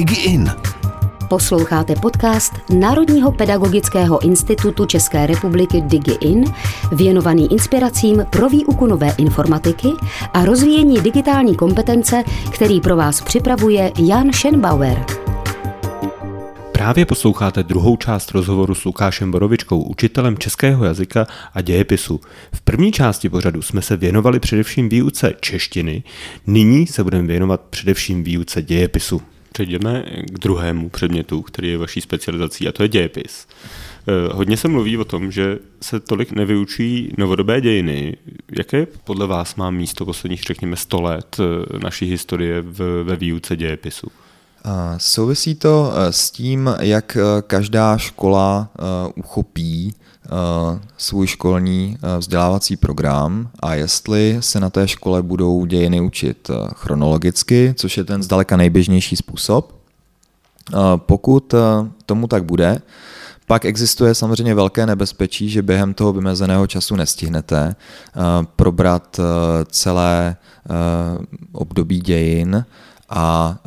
DigiIn. Posloucháte podcast Národního pedagogického institutu České republiky DigiIn, věnovaný inspiracím pro výuku nové informatiky a rozvíjení digitální kompetence, který pro vás připravuje Jan Schenbauer. Právě posloucháte druhou část rozhovoru s Lukášem Borovičkou, učitelem českého jazyka a dějepisu. V první části pořadu jsme se věnovali především výuce češtiny, nyní se budeme věnovat především výuce dějepisu. Přejdeme k druhému předmětu, který je vaší specializací, a to je dějepis. Eh, hodně se mluví o tom, že se tolik nevyučí novodobé dějiny. Jaké podle vás má místo posledních, řekněme, 100 let eh, naší historie ve výuce dějepisu? Souvisí to eh, s tím, jak každá škola uchopí svůj školní vzdělávací program a jestli se na té škole budou dějiny učit chronologicky, což je ten zdaleka nejběžnější způsob. Pokud tomu tak bude, pak existuje samozřejmě velké nebezpečí, že během toho vymezeného času nestihnete probrat celé období dějin a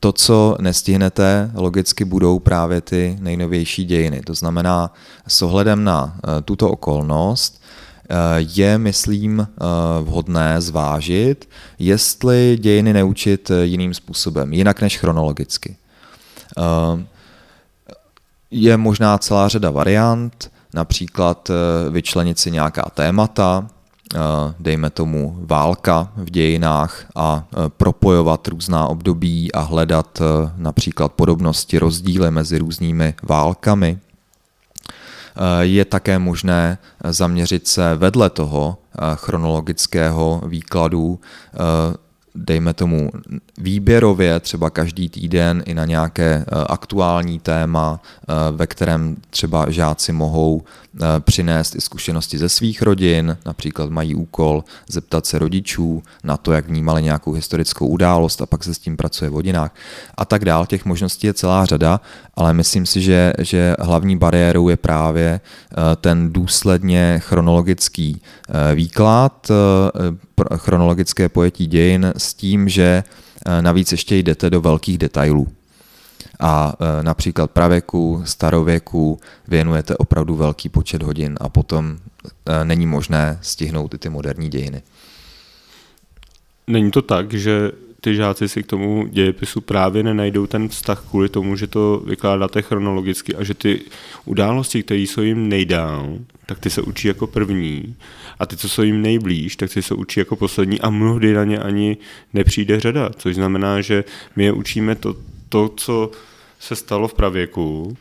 to, co nestihnete, logicky budou právě ty nejnovější dějiny. To znamená, s ohledem na eh, tuto okolnost eh, je, myslím, eh, vhodné zvážit, jestli dějiny neučit jiným způsobem, jinak než chronologicky. Je možná celá řada variant, například vyčlenit si nějaká témata, dejme tomu, válka v dějinách a eh, propojovat různá období a hledat eh, například podobnosti, rozdíly mezi různými válkami. Je také možné zaměřit se vedle toho chronologického výkladu dejme tomu výběrově, třeba každý týden i na nějaké aktuální téma, ve kterém třeba žáci mohou Eh, přinést i zkušenosti ze svých rodin, například mají úkol zeptat se rodičů na to, jak vnímali nějakou historickou událost a pak se s tím pracuje v hodinách a tak dál. Těch možností je celá řada, ale myslím si, že, že hlavní bariérou je právě eh, ten důsledně chronologický eh, výklad, chronologické pojetí dějin s tím, že navíc ještě jdete do velkých detailů a e, například pravěku, starověku věnujete opravdu velký počet hodin a potom e, není možné stihnout i ty moderní dějiny. Není to tak, že ty žáci si k tomu dějepisu právě nenajdou ten vztah kvůli tomu, že to vykládáte chronologicky a že ty události, které jsou jim nejdál, tak ty se učí jako první. A ty, co jsou jim nejblíž, tak ty se učí jako poslední a mnohdy na ně ani nepřijde řada, což znamená, že my je učíme to, to co se stalo v pravěku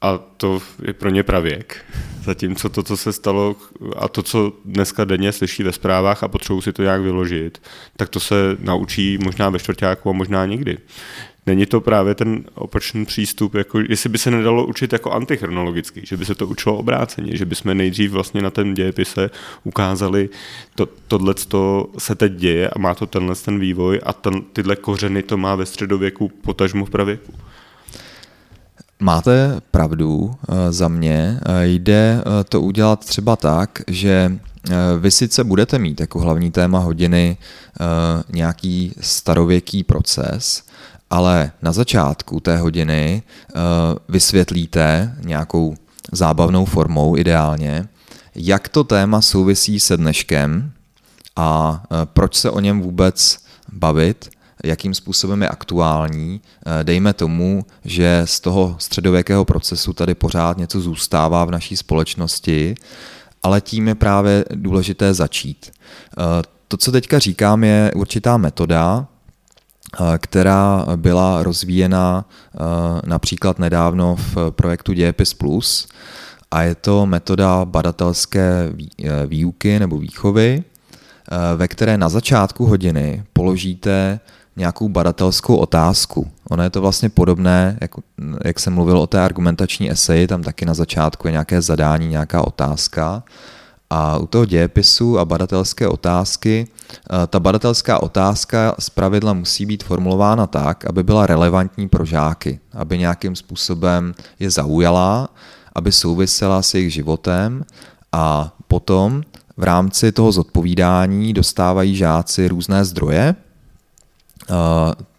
a to je pro ně pravěk. Zatímco to, co se stalo a to, co dneska denně slyší ve zprávách a potřebují si to nějak vyložit, tak to se naučí možná ve čtvrtáku a možná nikdy. Není to právě ten opačný přístup, jako jestli by se nedalo učit jako antichronologicky, že by se to učilo obráceně, že by jsme nejdřív vlastně na ten dějepise ukázali, to, tohle to se teď děje a má to tenhle ten vývoj a ten, tyhle kořeny to má ve středověku, potažmo v pravěku. Máte pravdu eh, za mě. Eh, jde eh, to udělat třeba tak, že vy sice budete mít jako hlavní téma hodiny nějaký starověký proces, ale na začátku té hodiny vysvětlíte nějakou zábavnou formou ideálně, jak to téma souvisí se dneškem a proč se o něm vůbec bavit jakým způsobem je aktuální. Eh, dejme tomu, že z toho středověkého procesu tady pořád něco zůstává v naší společnosti, ale tím je právě důležité začít. Eh, to, co teďka říkám, je určitá metoda, eh, která byla rozvíjena například nedávno v projektu Dějepis Plus a je to metoda badatelské výuky nebo výchovy, ve které na začátku hodiny položíte nějakou badatelskou otázku. Ono je to vlastně podobné, jak, jak jsem mluvil o té argumentační eseji, tam taky na začátku je nějaké zadání, nějaká otázka. A u toho dějepisu a badatelské otázky, eh, ta badatelská otázka z pravidla musí být formulována tak, aby byla relevantní pro žáky, aby nějakým způsobem je zaujala, aby souvisela s jejich životem a potom v rámci toho zodpovídání dostávají žáci různé zdroje,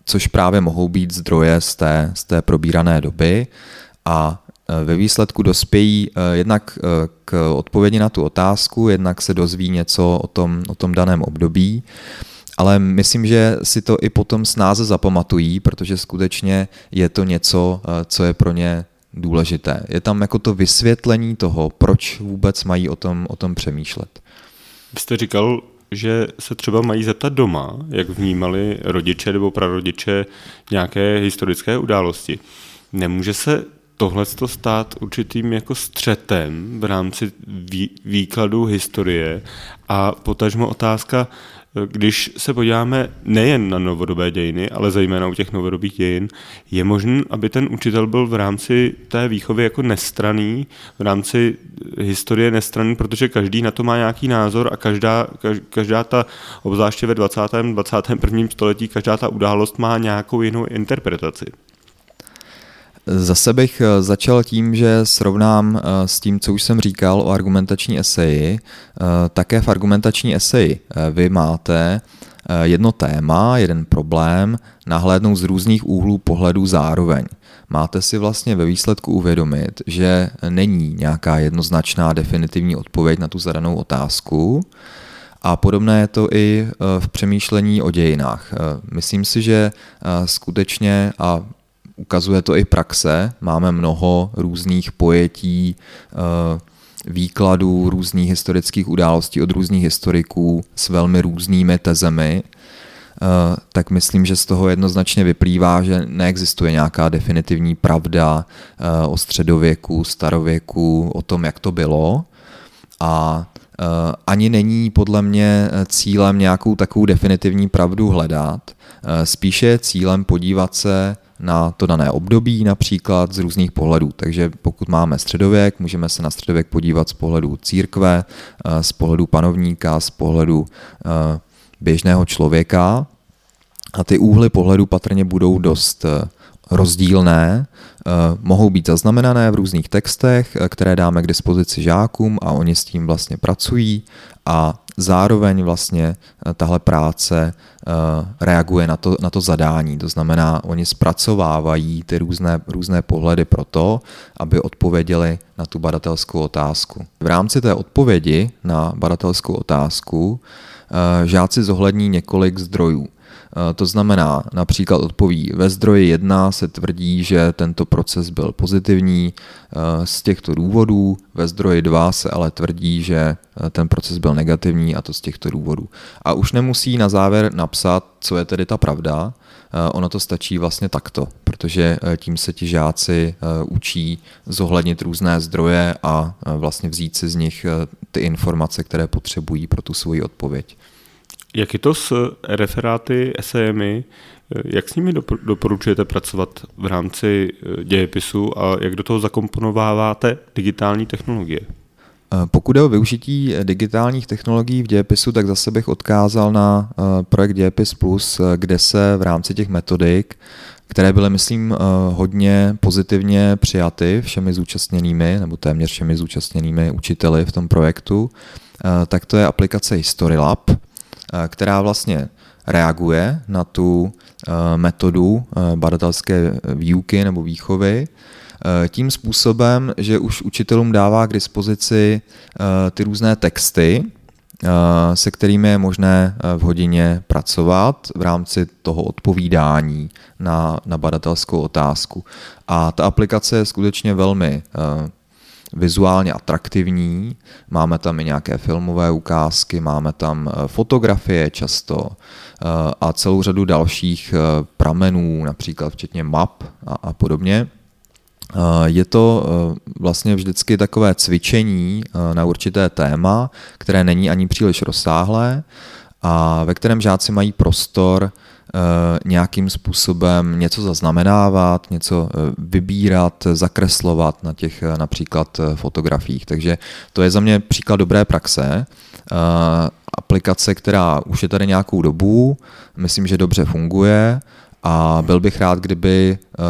což právě mohou být zdroje z té, z té probírané doby a ve výsledku dospějí jednak k odpovědi na tu otázku, jednak se dozví něco o tom, o tom daném období ale myslím, že si to i potom snáze zapamatují, protože skutečně je to něco, eh, co je pro ně důležité. Je tam jako to vysvětlení toho, proč vůbec mají o tom, o tom přemýšlet. Vy jste říkal, že se třeba mají zeptat doma, jak vnímali rodiče nebo prarodiče nějaké historické události. Nemůže se tohle stát určitým jako střetem v rámci výkladu historie a potažmo otázka, když se podíváme nejen na novodobé dějiny, ale zejména u těch novodobých dějin, je možné, aby ten učitel byl v rámci té výchovy jako nestraný, v rámci historie nestraný, protože každý na to má nějaký názor a každá, každá ta, obzvláště ve 20. 21. století, každá ta událost má nějakou jinou interpretaci. Zase bych eh, začal tím, že srovnám eh, s tím, co už jsem říkal o argumentační eseji. Eh, také v argumentační eseji vy máte jedno téma, jeden problém, nahlédnout z různých úhlů pohledu zároveň. Máte si vlastně ve výsledku uvědomit, že není nějaká jednoznačná definitivní odpověď na tu zadanou otázku, a podobné je to i v přemýšlení o dějinách. Myslím si, že skutečně, a ukazuje to i praxe. Máme mnoho různých pojetí, eh, výkladů různých historických událostí od různých historiků s velmi různými tezemi, eh, tak myslím, že z toho jednoznačně vyplývá, že neexistuje nějaká definitivní pravda eh, o středověku, starověku, o tom, jak to bylo. A ani není podle mě cílem nějakou takovou definitivní pravdu hledat, spíše je cílem podívat se na to dané období například z různých pohledů. Takže pokud máme středověk, můžeme se na středověk podívat z pohledu církve, eh, z pohledu panovníka, z pohledu eh, běžného člověka a ty úhly pohledu patrně budou dost eh, rozdílné, mohou být zaznamenané v různých textech, které dáme k dispozici žákům a oni s tím vlastně pracují a zároveň vlastně eh, tahle práce eh, reaguje na to, na to zadání. To znamená, oni zpracovávají ty různé, různé pohledy pro to, aby odpověděli na tu badatelskou otázku. V rámci té odpovědi na badatelskou otázku eh, žáci zohlední několik zdrojů. Eh, to znamená, například odpoví, ve zdroji 1 se tvrdí, že tento proces byl pozitivní eh, z těchto důvodů, ve zdroji 2 se ale tvrdí, že eh, ten proces byl negativní a to z těchto důvodů. A už nemusí na závěr napsat, co je tedy ta pravda, ono to stačí vlastně takto, protože tím se ti žáci učí zohlednit různé zdroje a vlastně vzít si z nich ty informace, které potřebují pro tu svoji odpověď. Jak je to s referáty, esejemi? Jak s nimi doporučujete pracovat v rámci eh, dějepisu a jak do toho zakomponováváte digitální technologie? Eh, pokud je o využití digitálních technologií v dějepisu, tak zase bych odkázal na eh, projekt Dějepis Plus, kde se v rámci těch metodik, které byly, myslím, hodně pozitivně přijaty všemi zúčastněnými, nebo téměř všemi zúčastněnými učiteli v tom projektu, tak to je aplikace HistoryLab, Eh, která vlastně reaguje na tu eh, metodu eh, badatelské výuky nebo výchovy tím způsobem, že už učitelům dává k dispozici ty různé texty, se kterými je možné v hodině pracovat v rámci toho odpovídání na, na badatelskou otázku. A ta aplikace je skutečně velmi vizuálně atraktivní, máme tam i nějaké filmové ukázky, máme tam eh, fotografie často eh, a celou řadu dalších eh, pramenů, například včetně map a, a podobně. Je to vlastně vždycky takové cvičení na určité téma, které není ani příliš rozsáhlé a ve kterém žáci mají prostor nějakým způsobem něco zaznamenávat, něco eh, vybírat, zakreslovat na těch eh, například fotografiích. Takže to je za mě příklad dobré praxe. Aplikace, která už je tady nějakou dobu, myslím, že dobře funguje A byl bych rád, kdyby eh,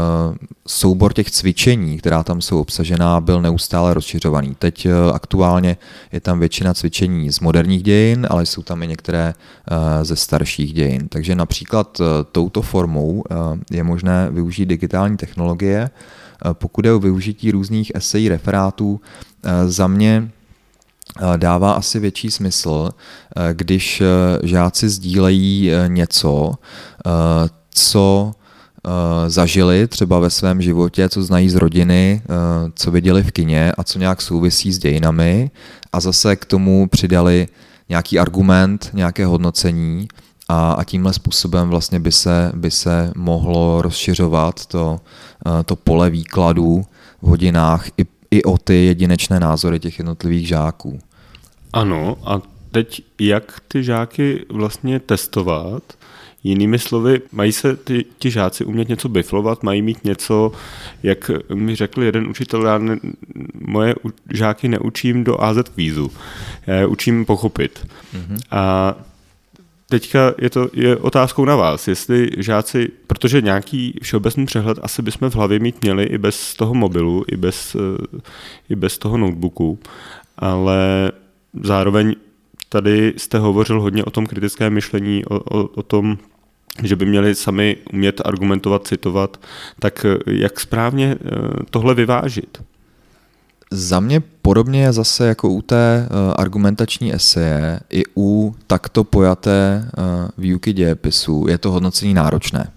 soubor těch cvičení, která tam jsou obsažená, byl neustále rozšiřovaný. Teď eh, aktuálně je tam většina cvičení z moderních dějin, ale jsou tam i některé eh, ze starších dějin. Takže například touto formou je možné využít digitální technologie. Pokud je o využití různých esejí, referátů, za mě dává asi větší smysl, když žáci sdílejí něco, co uh, zažili třeba ve svém životě, co znají z rodiny, uh, co viděli v kině a co nějak souvisí s dějinami a zase k tomu přidali nějaký argument, nějaké hodnocení a, a tímhle způsobem vlastně by se, by se mohlo rozšiřovat to, uh, to pole výkladů v hodinách i, i o ty jedinečné názory těch jednotlivých žáků. Ano, a teď jak ty žáky vlastně testovat, Jinými slovy, mají se ty, ti žáci umět něco biflovat, mají mít něco, jak mi řekl jeden učitel, já ne, moje žáky neučím do AZ kvízu, já je učím pochopit. Mm-hmm. A teďka je to je otázkou na vás, jestli žáci, protože nějaký všeobecný přehled asi bychom v hlavě mít měli i bez toho mobilu, i bez, i bez toho notebooku, ale zároveň tady jste hovořil hodně o tom kritickém myšlení, o, o, o tom, že by měli sami umět argumentovat, citovat, tak eh, jak správně eh, tohle vyvážit? Za mě podobně je zase jako u té uh, argumentační eseje, i u takto pojaté výuky dějepisu je to hodnocení náročné.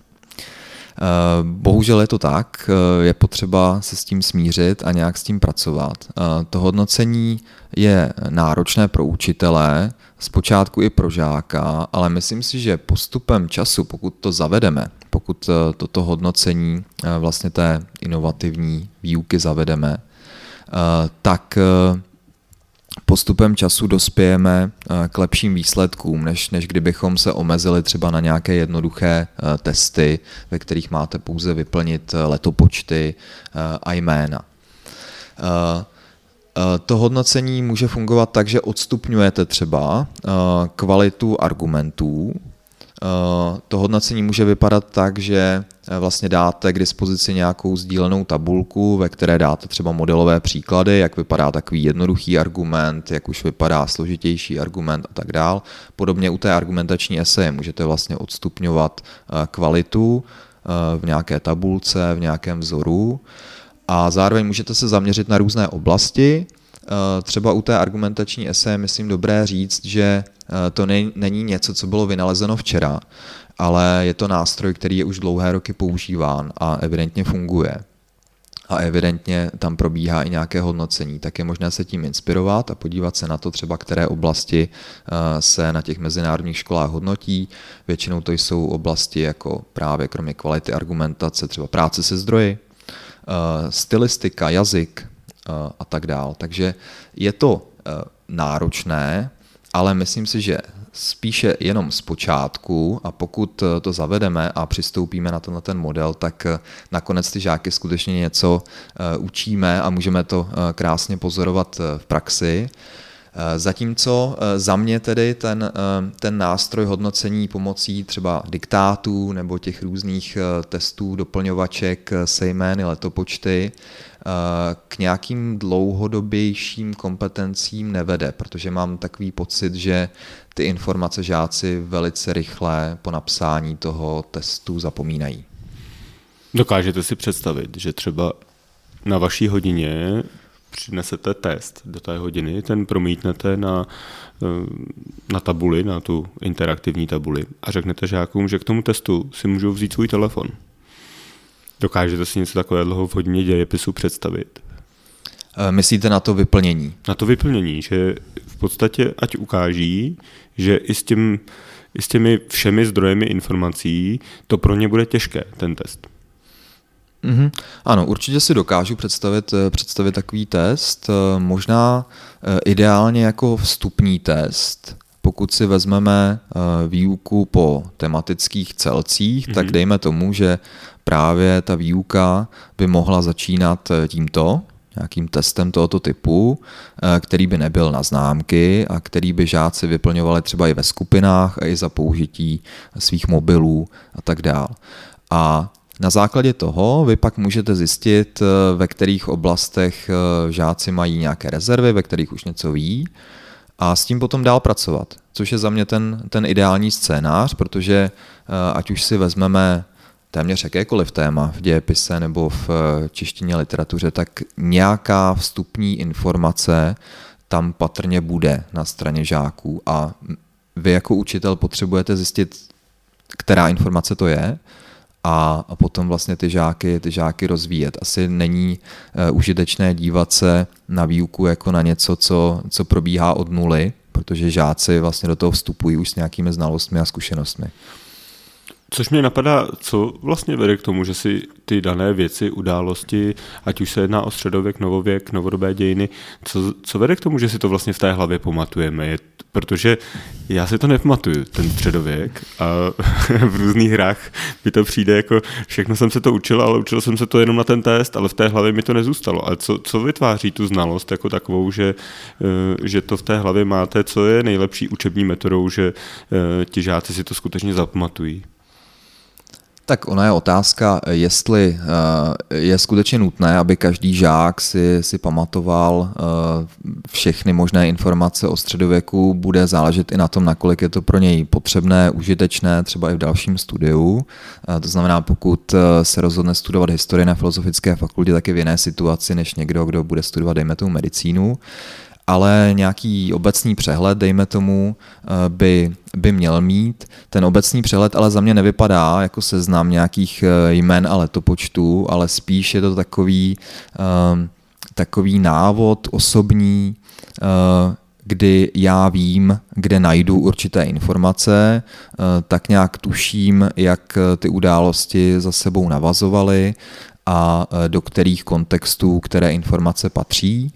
Uh, bohužel je to tak, uh, je potřeba se s tím smířit a nějak s tím pracovat. Uh, to hodnocení je náročné pro učitele, zpočátku i pro žáka, ale myslím si, že postupem času, pokud to zavedeme, pokud eh, toto hodnocení eh, vlastně té inovativní výuky zavedeme, eh, tak postupem času dospějeme k lepším výsledkům, než, než kdybychom se omezili třeba na nějaké jednoduché testy, ve kterých máte pouze vyplnit letopočty a jména. Eh, to hodnocení může fungovat tak, že odstupňujete třeba eh, kvalitu argumentů. Eh, to hodnocení může vypadat tak, že vlastně dáte k dispozici nějakou sdílenou tabulku, ve které dáte třeba modelové příklady, jak vypadá takový jednoduchý argument, jak už vypadá složitější argument a tak dál. Podobně u té argumentační eseje můžete vlastně odstupňovat kvalitu v nějaké tabulce, v nějakém vzoru a zároveň můžete se zaměřit na různé oblasti. Eh, třeba u té argumentační ese je, myslím, dobré říct, že eh, to není něco, co bylo vynalezeno včera, ale je to nástroj, který je už dlouhé roky používán a evidentně funguje. A evidentně tam probíhá i nějaké hodnocení, tak je možné se tím inspirovat a podívat se na to třeba, které oblasti eh, se na těch mezinárodních školách hodnotí. Většinou to jsou oblasti jako právě kromě kvality argumentace, třeba práce se zdroji, stylistika, jazyk a tak dál. Takže je to eh, náročné, ale myslím si, že spíše jenom z počátku a pokud to zavedeme a přistoupíme na tenhle ten model, tak nakonec ty žáky skutečně něco učíme a můžeme to krásně pozorovat v praxi. Zatímco za mě tedy ten, ten nástroj hodnocení pomocí třeba diktátů nebo těch různých testů, doplňovaček, sejmény, letopočty k nějakým dlouhodobějším kompetencím nevede, protože mám takový pocit, že ty informace žáci velice rychle po napsání toho testu zapomínají. Dokážete si představit, že třeba na vaší hodině přinesete test do té hodiny, ten promítnete na, eh, na tabuli, na tu interaktivní tabuli a řeknete žákům, že k tomu testu si můžou vzít svůj telefon. Dokážete si něco takového v hodině dějepisu představit? Eh, myslíte na to vyplnění? Na to vyplnění, že v podstatě ať ukáží, že i s, tím, i s těmi všemi zdrojemi informací to pro ně bude těžké, ten test. Mm-hmm. Ano, určitě si dokážu představit, eh, představit takový test, eh, možná eh, ideálně jako vstupní test, pokud si vezmeme výuku po tematických celcích, mm-hmm. tak mhm. dejme tomu, že právě ta výuka by mohla začínat tímto, nějakým testem tohoto typu, který by nebyl na známky a který by žáci vyplňovali třeba i ve skupinách a i za použití svých mobilů a tak dále. A na základě toho vy pak můžete zjistit, ve kterých oblastech žáci mají nějaké rezervy, ve kterých už něco ví a s tím potom dál pracovat, což je za mě ten, ten ideální scénář, protože ať už si vezmeme téměř jakékoliv téma v dějepise nebo v eh, češtině literatuře, tak nějaká vstupní informace tam patrně bude na straně žáků a vy jako učitel potřebujete zjistit, která informace to je a, potom vlastně ty žáky, ty žáky rozvíjet. Asi není uh, užitečné dívat se na výuku jako na něco, co, co probíhá od nuly, protože žáci vlastně do toho vstupují už s nějakými znalostmi a zkušenostmi. Což mě napadá, co vlastně vede k tomu, že si ty dané věci, události, ať už se jedná o středověk, novověk, novodobé dějiny, co, co vede k tomu, že si to vlastně v té hlavě pamatujeme? Je, protože já si to nepamatuju, ten středověk a v různých hrách mi to přijde jako, všechno jsem se to učil, ale učil jsem se to jenom na ten test, ale v té hlavě mi to nezůstalo. A co, co vytváří tu znalost jako takovou, že, eh, že to v té hlavě máte, co je nejlepší učební metodou, že eh, ti žáci si to skutečně zapamatují? Tak ona je otázka, jestli eh, je skutečně nutné, aby každý žák si, si pamatoval eh, všechny možné informace o středověku, bude záležet i na tom, nakolik je to pro něj potřebné, užitečné, třeba i v dalším studiu. Eh, to znamená, pokud se rozhodne studovat historii na filozofické fakultě, tak je v jiné situaci než někdo, kdo bude studovat, dejme tomu, medicínu ale nějaký obecný přehled, dejme tomu, eh, by, by měl mít. Ten obecný přehled ale za mě nevypadá jako seznam nějakých eh, jmen a letopočtů, ale spíš je to takový, eh, takový návod osobní, kdy já vím, kde najdu určité informace, tak nějak tuším, jak ty události za sebou navazovaly a do kterých kontextů které informace patří.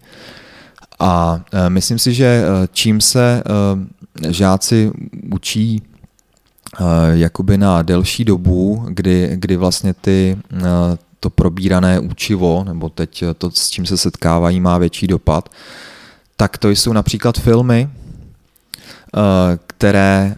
A e, myslím si, že e, čím se e, žáci učí jakoby na delší dobu, kdy, kdy vlastně ty, to probírané učivo, nebo teď to, s čím se setkávají, má větší dopad, tak to jsou například filmy, které,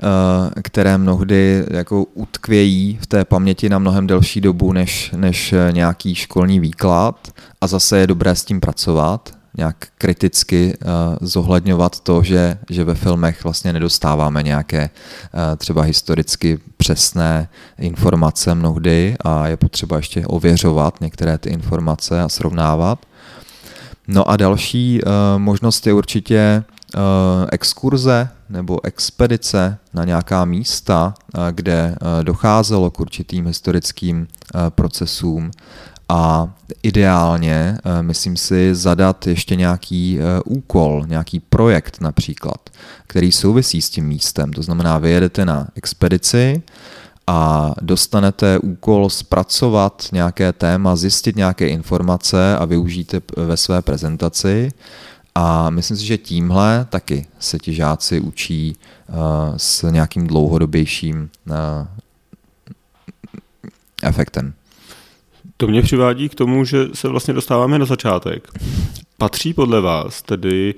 které mnohdy jako utkvějí v té paměti na mnohem delší dobu než, než nějaký školní výklad a zase je dobré s tím pracovat nějak kriticky uh, zohledňovat to, že, že ve filmech vlastně nedostáváme nějaké uh, třeba historicky přesné informace mnohdy a je potřeba ještě ověřovat některé ty informace a srovnávat. No a další uh, možnost je určitě exkurze nebo expedice na nějaká místa, kde docházelo k určitým historickým procesům a ideálně, eh, myslím si, zadat ještě nějaký eh, úkol, nějaký projekt například, který souvisí s tím místem. To znamená, vyjedete na expedici a dostanete úkol zpracovat nějaké téma, zjistit nějaké informace a využijte ve své prezentaci. A myslím si, že tímhle taky se ti žáci učí uh, s nějakým dlouhodobějším uh, efektem. To mě přivádí k tomu, že se vlastně dostáváme na začátek. Patří podle vás tedy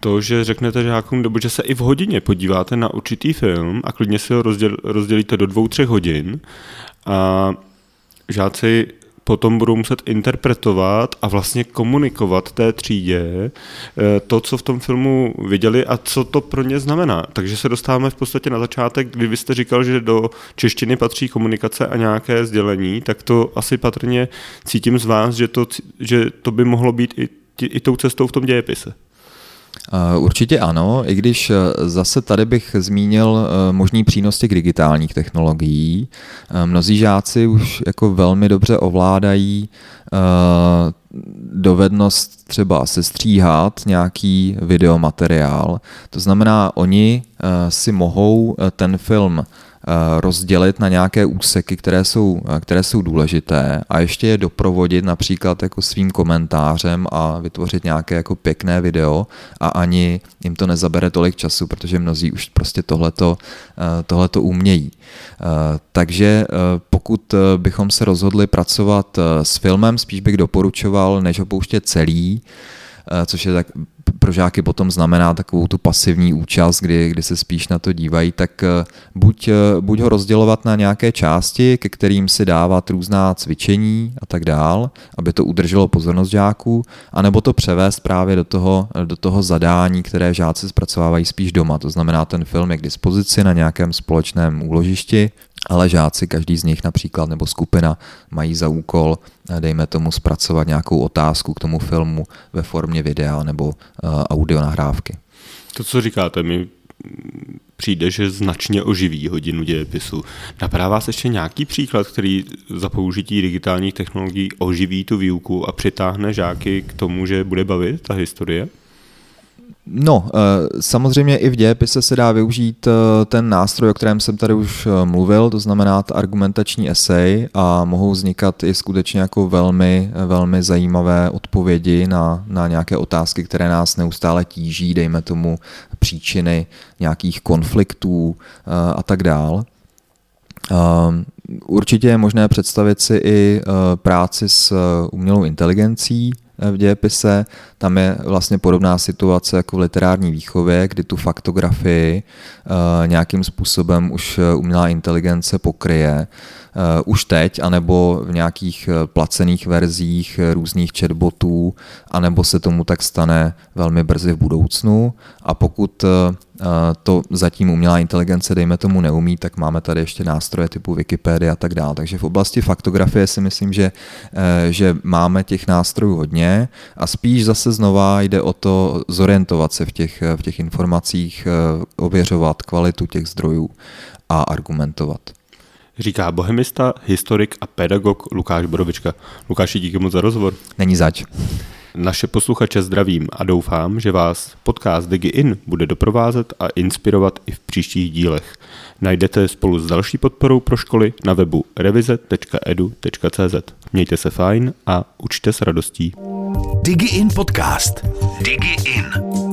to, že řeknete žákům, nebo že se i v hodině podíváte na určitý film a klidně si ho rozděl, rozdělíte do dvou, třech hodin a žáci potom budou muset interpretovat a vlastně komunikovat té třídě eh, to, co v tom filmu viděli a co to pro ně znamená. Takže se dostáváme v podstatě na začátek, kdy vy jste říkal, že do češtiny patří komunikace a nějaké sdělení, tak to asi patrně cítím z vás, že to, že to by mohlo být i, i tou cestou v tom dějepise. Určitě ano, i když e, zase tady bych zmínil e, možný přínos těch digitálních technologií. Mnozí žáci už jako velmi dobře ovládají dovednost třeba sestříhat nějaký videomateriál. To znamená, oni si mohou ten film Eh, rozdělit na nějaké úseky, které jsou, eh, které jsou důležité a ještě je doprovodit například jako svým komentářem a vytvořit nějaké jako pěkné video a ani jim to nezabere tolik času, protože mnozí už prostě tohleto, eh, tohleto umějí. Takže pokud bychom se rozhodli pracovat s filmem, spíš bych doporučoval, než ho pouštět celý, což je tak pro žáky potom znamená takovou tu pasivní účast, kdy, kdy se spíš na to dívají, tak eh, buď, buď ho rozdělovat na nějaké části, ke kterým si dávat různá cvičení a tak dál, aby to udrželo pozornost žáků, anebo to převést právě do toho, do toho zadání, které žáci zpracovávají spíš doma. To znamená, ten film je k dispozici na nějakém společném úložišti, ale žáci, každý z nich například nebo skupina mají za úkol, eh, dejme tomu, zpracovat nějakou otázku k tomu filmu ve formě videa nebo uh, audio nahrávky. To, co říkáte, mi přijde, že značně oživí hodinu dějepisu. Napadá vás ještě nějaký příklad, který za použití digitálních technologií oživí tu výuku a přitáhne žáky k tomu, že bude bavit ta historie? No, eh, samozřejmě i v dějepise se dá využít eh, ten nástroj, o kterém jsem tady už eh, mluvil, to znamená ta argumentační esej a mohou vznikat i skutečně jako velmi, velmi zajímavé odpovědi na, na nějaké otázky, které nás neustále tíží, dejme tomu příčiny nějakých konfliktů a tak dál. Určitě je možné představit si i práci s umělou inteligencí, v dějepise. Tam je vlastně podobná situace jako v literární výchově, kdy tu faktografii uh, nějakým způsobem už eh, umělá inteligence pokryje. Uh, už teď, anebo v nějakých placených verzích různých chatbotů, anebo se tomu tak stane velmi brzy v budoucnu. A pokud to zatím umělá inteligence, dejme tomu, neumí, tak máme tady ještě nástroje typu Wikipedia a tak dále. Takže v oblasti faktografie si myslím, že, že máme těch nástrojů hodně a spíš zase znova jde o to zorientovat se v těch, v těch informacích, ověřovat kvalitu těch zdrojů a argumentovat. Říká bohemista, historik a pedagog Lukáš Borovička. Lukáši, díky moc za rozhovor. Není zač. Naše posluchače zdravím a doufám, že vás podcast DigiIn bude doprovázet a inspirovat i v příštích dílech. Najdete spolu s další podporou pro školy na webu revize.edu.cz. Mějte se fajn a učte s radostí. DigiIn podcast. DigiIn.